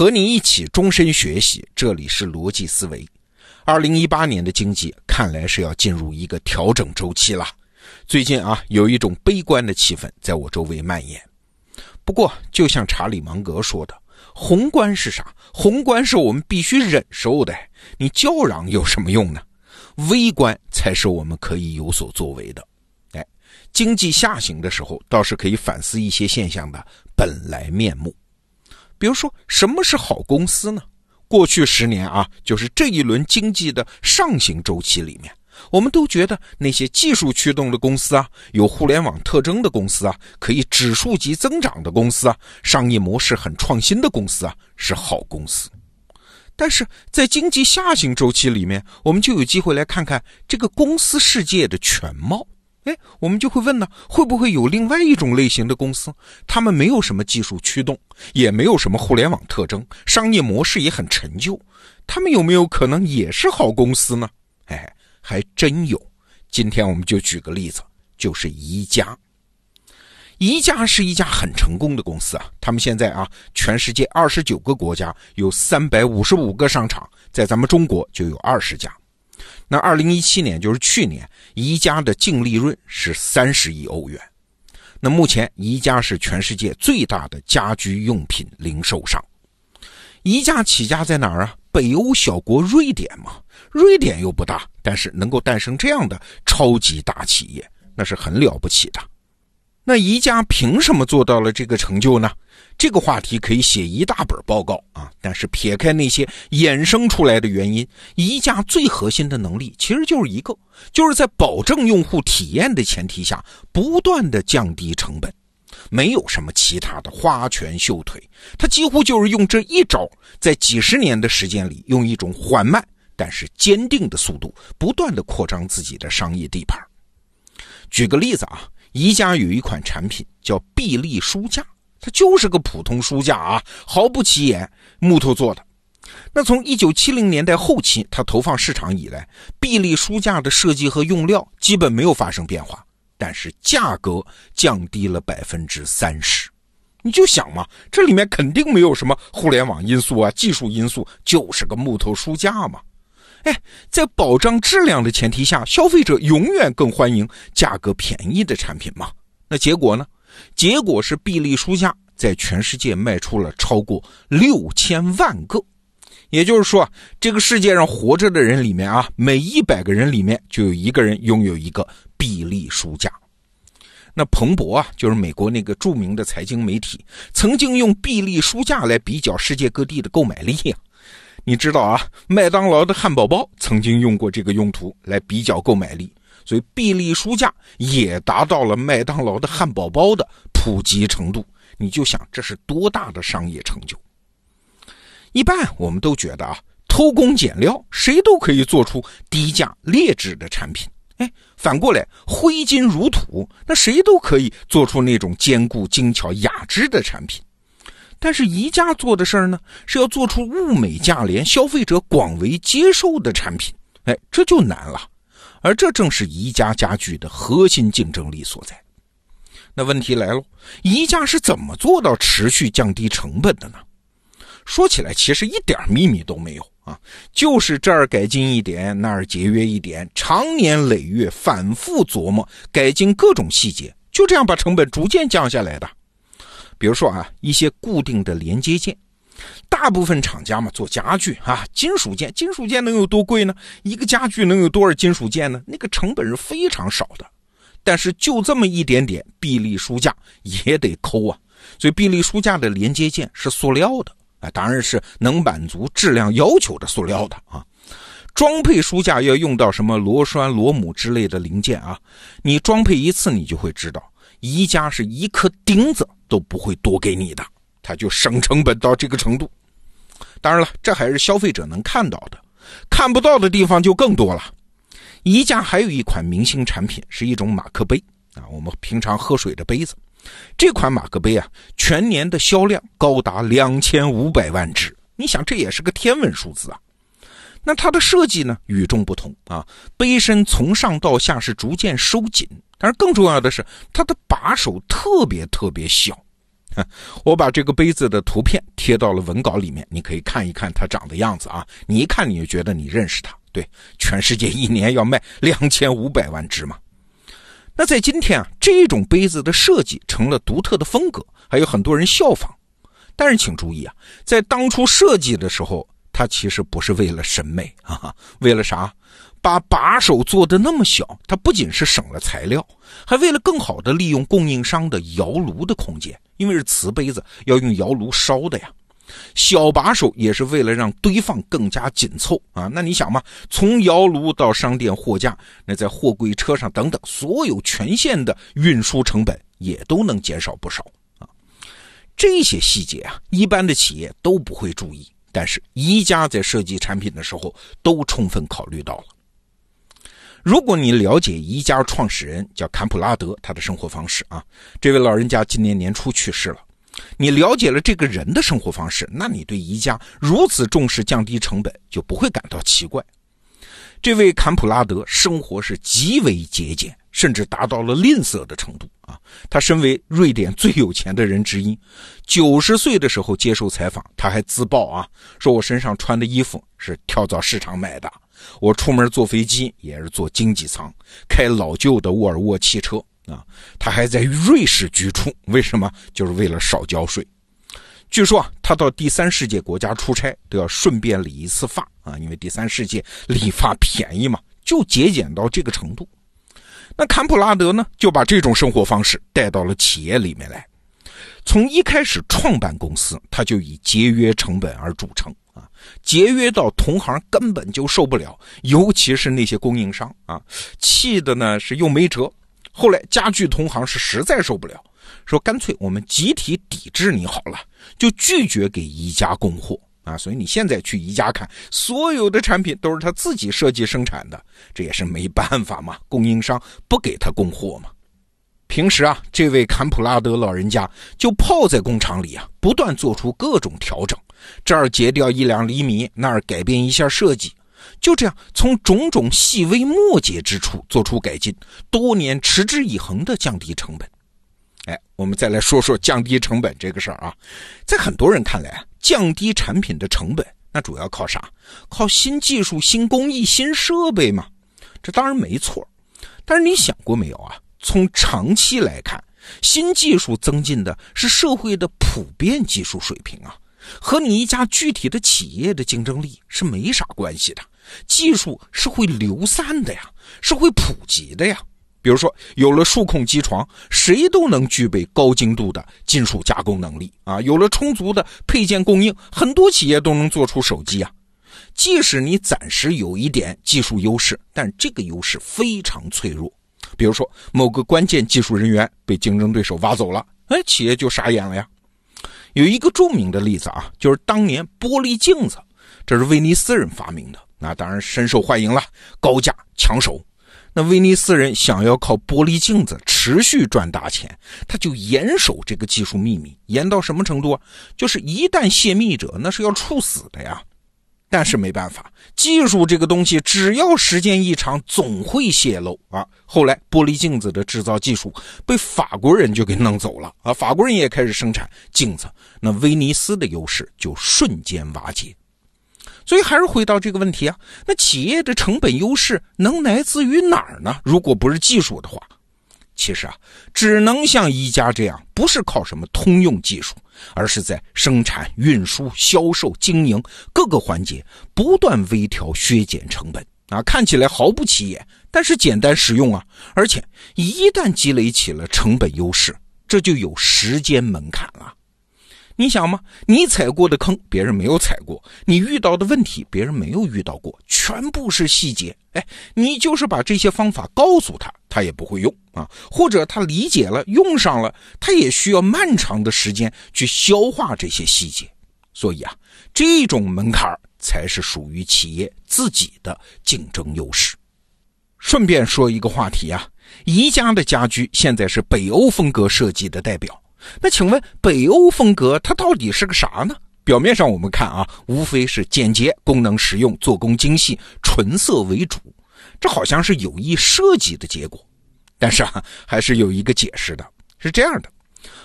和你一起终身学习，这里是逻辑思维。二零一八年的经济看来是要进入一个调整周期了。最近啊，有一种悲观的气氛在我周围蔓延。不过，就像查理芒格说的，宏观是啥？宏观是我们必须忍受的。你叫嚷有什么用呢？微观才是我们可以有所作为的。哎，经济下行的时候，倒是可以反思一些现象的本来面目。比如说，什么是好公司呢？过去十年啊，就是这一轮经济的上行周期里面，我们都觉得那些技术驱动的公司啊，有互联网特征的公司啊，可以指数级增长的公司啊，商业模式很创新的公司啊，是好公司。但是在经济下行周期里面，我们就有机会来看看这个公司世界的全貌。哎，我们就会问呢，会不会有另外一种类型的公司？他们没有什么技术驱动，也没有什么互联网特征，商业模式也很陈旧。他们有没有可能也是好公司呢？哎，还真有。今天我们就举个例子，就是宜家。宜家是一家很成功的公司啊，他们现在啊，全世界二十九个国家有三百五十五个商场，在咱们中国就有二十家。那二零一七年就是去年，宜家的净利润是三十亿欧元。那目前宜家是全世界最大的家居用品零售商。宜家起家在哪儿啊？北欧小国瑞典嘛，瑞典又不大，但是能够诞生这样的超级大企业，那是很了不起的。那宜家凭什么做到了这个成就呢？这个话题可以写一大本报告啊！但是撇开那些衍生出来的原因，宜家最核心的能力其实就是一个，就是在保证用户体验的前提下，不断的降低成本，没有什么其他的花拳绣腿，它几乎就是用这一招，在几十年的时间里，用一种缓慢但是坚定的速度，不断的扩张自己的商业地盘。举个例子啊。宜家有一款产品叫臂力书架，它就是个普通书架啊，毫不起眼，木头做的。那从一九七零年代后期它投放市场以来，臂力书架的设计和用料基本没有发生变化，但是价格降低了百分之三十。你就想嘛，这里面肯定没有什么互联网因素啊，技术因素，就是个木头书架嘛。哎，在保障质量的前提下，消费者永远更欢迎价格便宜的产品嘛？那结果呢？结果是臂力书架在全世界卖出了超过六千万个，也就是说，这个世界上活着的人里面啊，每一百个人里面就有一个人拥有一个臂力书架。那彭博啊，就是美国那个著名的财经媒体，曾经用臂力书架来比较世界各地的购买力啊。你知道啊，麦当劳的汉堡包曾经用过这个用途来比较购买力，所以臂力书架也达到了麦当劳的汉堡包的普及程度。你就想这是多大的商业成就？一般我们都觉得啊，偷工减料，谁都可以做出低价劣质的产品。哎，反过来，挥金如土，那谁都可以做出那种坚固、精巧、雅致的产品。但是宜家做的事儿呢，是要做出物美价廉、消费者广为接受的产品，哎，这就难了。而这正是宜家家具的核心竞争力所在。那问题来了，宜家是怎么做到持续降低成本的呢？说起来，其实一点秘密都没有啊，就是这儿改进一点，那儿节约一点，长年累月反复琢磨，改进各种细节，就这样把成本逐渐降下来的。比如说啊，一些固定的连接件，大部分厂家嘛做家具啊，金属件，金属件能有多贵呢？一个家具能有多少金属件呢？那个成本是非常少的，但是就这么一点点，臂力书架也得抠啊。所以臂力书架的连接件是塑料的，啊，当然是能满足质量要求的塑料的啊。装配书架要用到什么螺栓、螺母之类的零件啊？你装配一次，你就会知道。宜家是一颗钉子都不会多给你的，他就省成本到这个程度。当然了，这还是消费者能看到的，看不到的地方就更多了。宜家还有一款明星产品，是一种马克杯啊，我们平常喝水的杯子。这款马克杯啊，全年的销量高达两千五百万只，你想这也是个天文数字啊。那它的设计呢，与众不同啊，杯身从上到下是逐渐收紧。但是更重要的是，它的把手特别特别小，我把这个杯子的图片贴到了文稿里面，你可以看一看它长的样子啊。你一看你就觉得你认识它。对，全世界一年要卖 两千五百万只嘛。那在今天啊，这种杯子的设计成了独特的风格，还有很多人效仿。但是请注意啊，在当初设计的时候，它其实不是为了审美啊，为了啥？把把手做的那么小，它不仅是省了材料，还为了更好的利用供应商的窑炉的空间，因为是瓷杯子，要用窑炉烧的呀。小把手也是为了让堆放更加紧凑啊。那你想嘛，从窑炉到商店货架，那在货柜车上等等，所有全线的运输成本也都能减少不少啊。这些细节啊，一般的企业都不会注意，但是宜家在设计产品的时候都充分考虑到了。如果你了解宜家创始人叫坎普拉德，他的生活方式啊，这位老人家今年年初去世了。你了解了这个人的生活方式，那你对宜家如此重视降低成本就不会感到奇怪。这位坎普拉德生活是极为节俭，甚至达到了吝啬的程度啊。他身为瑞典最有钱的人之一，九十岁的时候接受采访，他还自曝啊，说我身上穿的衣服是跳蚤市场买的。我出门坐飞机也是坐经济舱，开老旧的沃尔沃汽车啊。他还在瑞士居住，为什么？就是为了少交税。据说啊，他到第三世界国家出差都要顺便理一次发啊，因为第三世界理发便宜嘛，就节俭到这个程度。那坎普拉德呢，就把这种生活方式带到了企业里面来。从一开始创办公司，他就以节约成本而著称。啊节约到同行根本就受不了，尤其是那些供应商啊，气的呢是又没辙。后来家具同行是实在受不了，说干脆我们集体抵制你好了，就拒绝给宜家供货啊。所以你现在去宜家看，所有的产品都是他自己设计生产的，这也是没办法嘛，供应商不给他供货嘛。平时啊，这位坎普拉德老人家就泡在工厂里啊，不断做出各种调整，这儿截掉一两厘米，那儿改变一下设计，就这样从种种细微末节之处做出改进，多年持之以恒的降低成本。哎，我们再来说说降低成本这个事儿啊，在很多人看来啊，降低产品的成本，那主要靠啥？靠新技术、新工艺、新设备嘛？这当然没错，但是你想过没有啊？从长期来看，新技术增进的是社会的普遍技术水平啊，和你一家具体的企业的竞争力是没啥关系的。技术是会流散的呀，是会普及的呀。比如说，有了数控机床，谁都能具备高精度的金属加工能力啊。有了充足的配件供应，很多企业都能做出手机啊。即使你暂时有一点技术优势，但这个优势非常脆弱。比如说，某个关键技术人员被竞争对手挖走了，哎，企业就傻眼了呀。有一个著名的例子啊，就是当年玻璃镜子，这是威尼斯人发明的，那当然深受欢迎了，高价抢手。那威尼斯人想要靠玻璃镜子持续赚大钱，他就严守这个技术秘密，严到什么程度啊？就是一旦泄密者，那是要处死的呀。但是没办法，技术这个东西，只要时间一长，总会泄露啊。后来玻璃镜子的制造技术被法国人就给弄走了啊，法国人也开始生产镜子，那威尼斯的优势就瞬间瓦解。所以还是回到这个问题啊，那企业的成本优势能来自于哪儿呢？如果不是技术的话。其实啊，只能像一家这样，不是靠什么通用技术，而是在生产、运输、销售、经营各个环节不断微调、削减成本啊，看起来毫不起眼，但是简单实用啊。而且一旦积累起了成本优势，这就有时间门槛了。你想吗？你踩过的坑，别人没有踩过；你遇到的问题，别人没有遇到过，全部是细节。哎，你就是把这些方法告诉他，他也不会用啊；或者他理解了，用上了，他也需要漫长的时间去消化这些细节。所以啊，这种门槛才是属于企业自己的竞争优势。顺便说一个话题啊，宜家的家居现在是北欧风格设计的代表。那请问北欧风格它到底是个啥呢？表面上我们看啊，无非是简洁、功能实用、做工精细、纯色为主，这好像是有意设计的结果。但是啊，还是有一个解释的，是这样的：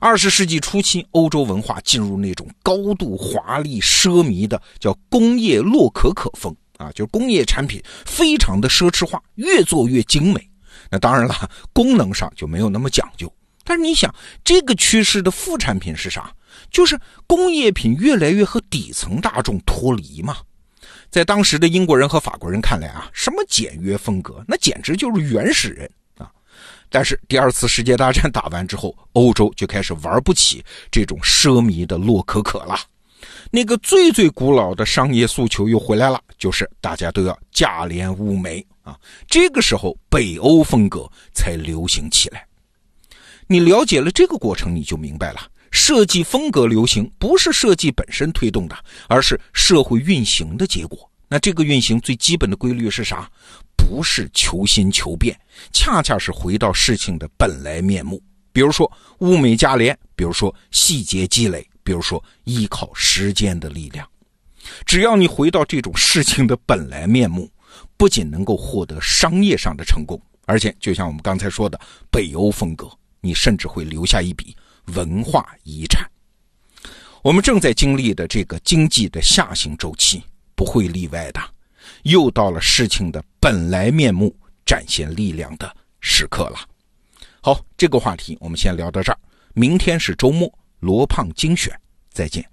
二十世纪初期，欧洲文化进入那种高度华丽奢靡的叫工业洛可可风啊，就是工业产品非常的奢侈化，越做越精美。那当然了，功能上就没有那么讲究。但是你想，这个趋势的副产品是啥？就是工业品越来越和底层大众脱离嘛。在当时的英国人和法国人看来啊，什么简约风格，那简直就是原始人啊。但是第二次世界大战打完之后，欧洲就开始玩不起这种奢靡的洛可可了。那个最最古老的商业诉求又回来了，就是大家都要价廉物美啊。这个时候，北欧风格才流行起来。你了解了这个过程，你就明白了。设计风格流行不是设计本身推动的，而是社会运行的结果。那这个运行最基本的规律是啥？不是求新求变，恰恰是回到事情的本来面目。比如说物美价廉，比如说细节积累，比如说依靠时间的力量。只要你回到这种事情的本来面目，不仅能够获得商业上的成功，而且就像我们刚才说的北欧风格，你甚至会留下一笔。文化遗产，我们正在经历的这个经济的下行周期不会例外的，又到了事情的本来面目展现力量的时刻了。好，这个话题我们先聊到这儿，明天是周末，罗胖精选，再见。